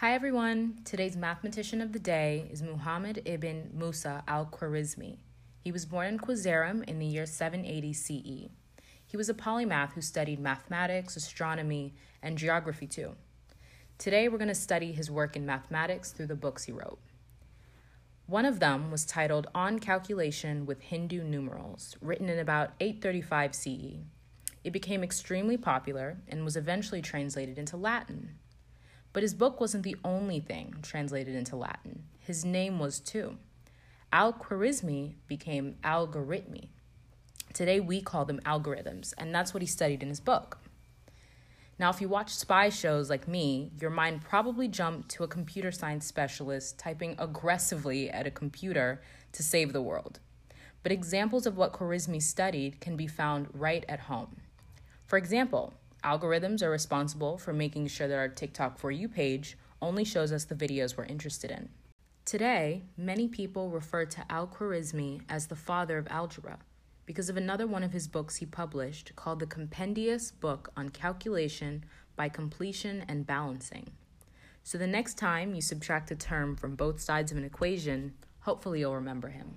Hi everyone. Today's mathematician of the day is Muhammad ibn Musa al-Khwarizmi. He was born in Khwarizm in the year 780 CE. He was a polymath who studied mathematics, astronomy, and geography too. Today we're going to study his work in mathematics through the books he wrote. One of them was titled On Calculation with Hindu Numerals, written in about 835 CE. It became extremely popular and was eventually translated into Latin. But his book wasn't the only thing translated into Latin. His name was too. Al Khwarizmi became algorithmy. Today we call them algorithms, and that's what he studied in his book. Now, if you watch spy shows like me, your mind probably jumped to a computer science specialist typing aggressively at a computer to save the world. But examples of what Khwarizmi studied can be found right at home. For example, Algorithms are responsible for making sure that our TikTok For You page only shows us the videos we're interested in. Today, many people refer to Al Khwarizmi as the father of algebra because of another one of his books he published called The Compendious Book on Calculation by Completion and Balancing. So the next time you subtract a term from both sides of an equation, hopefully you'll remember him.